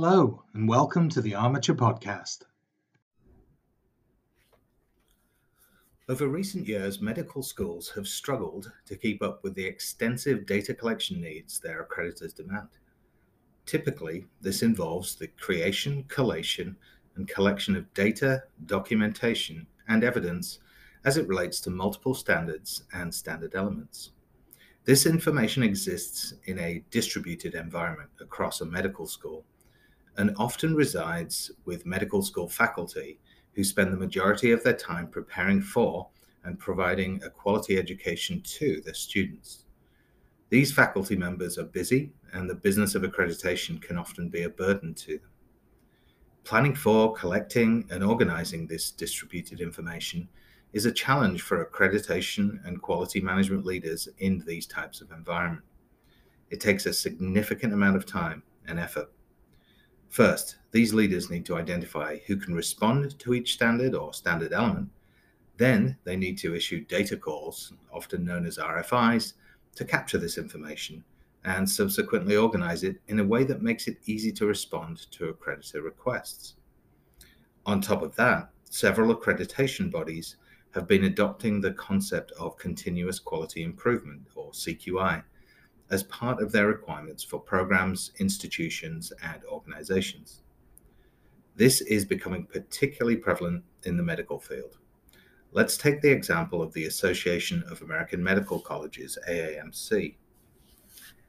Hello, and welcome to the Armature Podcast. Over recent years, medical schools have struggled to keep up with the extensive data collection needs their accreditors demand. Typically, this involves the creation, collation, and collection of data, documentation, and evidence as it relates to multiple standards and standard elements. This information exists in a distributed environment across a medical school and often resides with medical school faculty who spend the majority of their time preparing for and providing a quality education to their students. These faculty members are busy, and the business of accreditation can often be a burden to them. Planning for, collecting, and organizing this distributed information is a challenge for accreditation and quality management leaders in these types of environment. It takes a significant amount of time and effort First, these leaders need to identify who can respond to each standard or standard element. Then they need to issue data calls, often known as RFIs, to capture this information and subsequently organize it in a way that makes it easy to respond to accreditor requests. On top of that, several accreditation bodies have been adopting the concept of continuous quality improvement, or CQI, as part of their requirements for programs, institutions, and organizations. This is becoming particularly prevalent in the medical field. Let's take the example of the Association of American Medical Colleges, AAMC.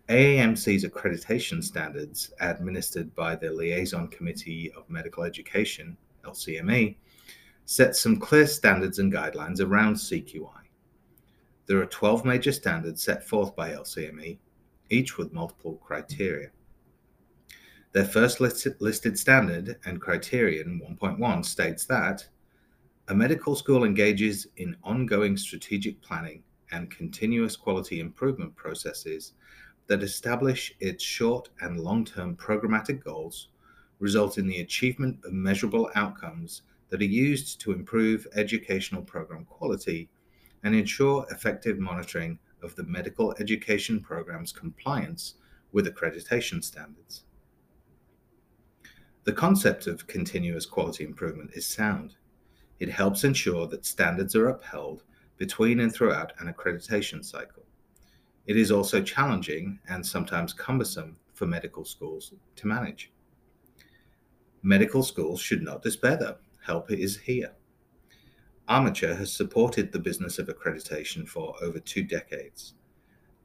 AAMC's accreditation standards, administered by the Liaison Committee of Medical Education, LCME, set some clear standards and guidelines around CQI. There are 12 major standards set forth by LCME, each with multiple criteria. Their first listed standard and criterion 1.1 states that a medical school engages in ongoing strategic planning and continuous quality improvement processes that establish its short and long term programmatic goals, result in the achievement of measurable outcomes that are used to improve educational program quality, and ensure effective monitoring of the medical education program's compliance with accreditation standards. The concept of continuous quality improvement is sound. It helps ensure that standards are upheld between and throughout an accreditation cycle. It is also challenging and sometimes cumbersome for medical schools to manage. Medical schools should not despair, though. Help is here. Armature has supported the business of accreditation for over two decades.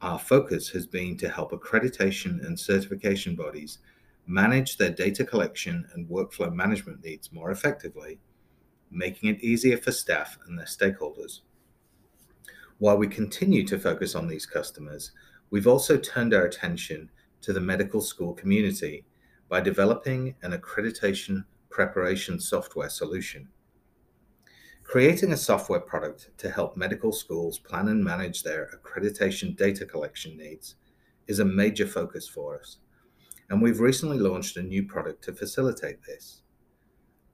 Our focus has been to help accreditation and certification bodies manage their data collection and workflow management needs more effectively, making it easier for staff and their stakeholders. While we continue to focus on these customers, we've also turned our attention to the medical school community by developing an accreditation preparation software solution. Creating a software product to help medical schools plan and manage their accreditation data collection needs is a major focus for us, and we've recently launched a new product to facilitate this.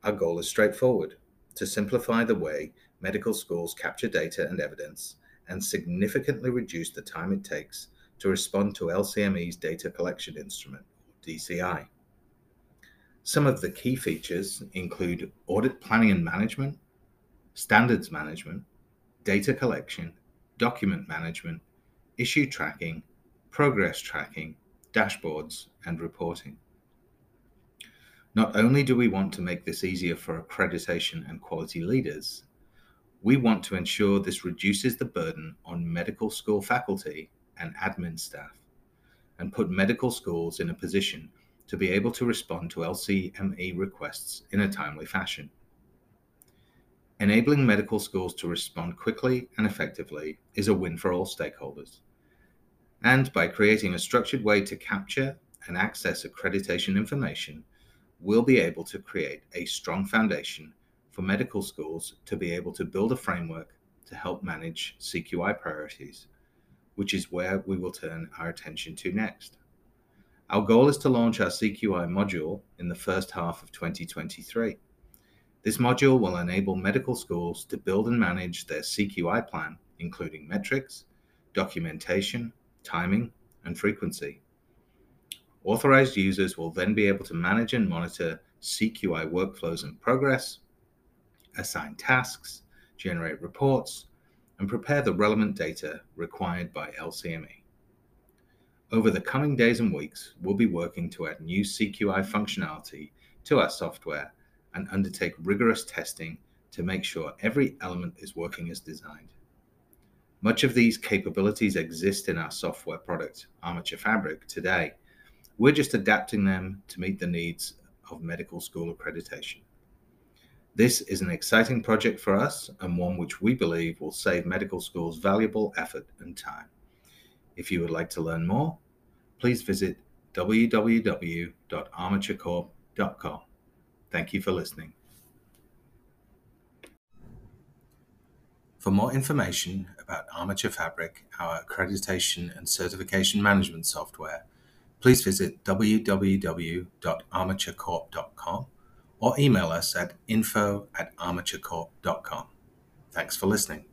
Our goal is straightforward to simplify the way medical schools capture data and evidence and significantly reduce the time it takes to respond to LCME's data collection instrument, DCI. Some of the key features include audit planning and management, standards management, data collection, document management, issue tracking, progress tracking, dashboards, and reporting. Not only do we want to make this easier for accreditation and quality leaders, we want to ensure this reduces the burden on medical school faculty and admin staff and put medical schools in a position to be able to respond to LCME requests in a timely fashion. Enabling medical schools to respond quickly and effectively is a win for all stakeholders. And by creating a structured way to capture and access accreditation information, we'll be able to create a strong foundation for medical schools to be able to build a framework to help manage CQI priorities, which is where we will turn our attention to next. Our goal is to launch our CQI module in the first half of 2023. This module will enable medical schools to build and manage their CQI plan, including metrics, documentation, timing, and frequency. Authorized users will then be able to manage and monitor CQI workflows and progress, assign tasks, generate reports, and prepare the relevant data required by LCME. Over the coming days and weeks, we'll be working to add new CQI functionality to our software and undertake rigorous testing to make sure every element is working as designed. Much of these capabilities exist in our software product, Armature Fabric, today. We're just adapting them to meet the needs of medical school accreditation. This is an exciting project for us and one which we believe will save medical schools valuable effort and time. If you would like to learn more, please visit www.armaturecorp.com. Thank you for listening. For more information about Armature Fabric, our accreditation and certification management software, please visit www.armaturecorp.com or email us at info at armaturecorp.com. Thanks for listening.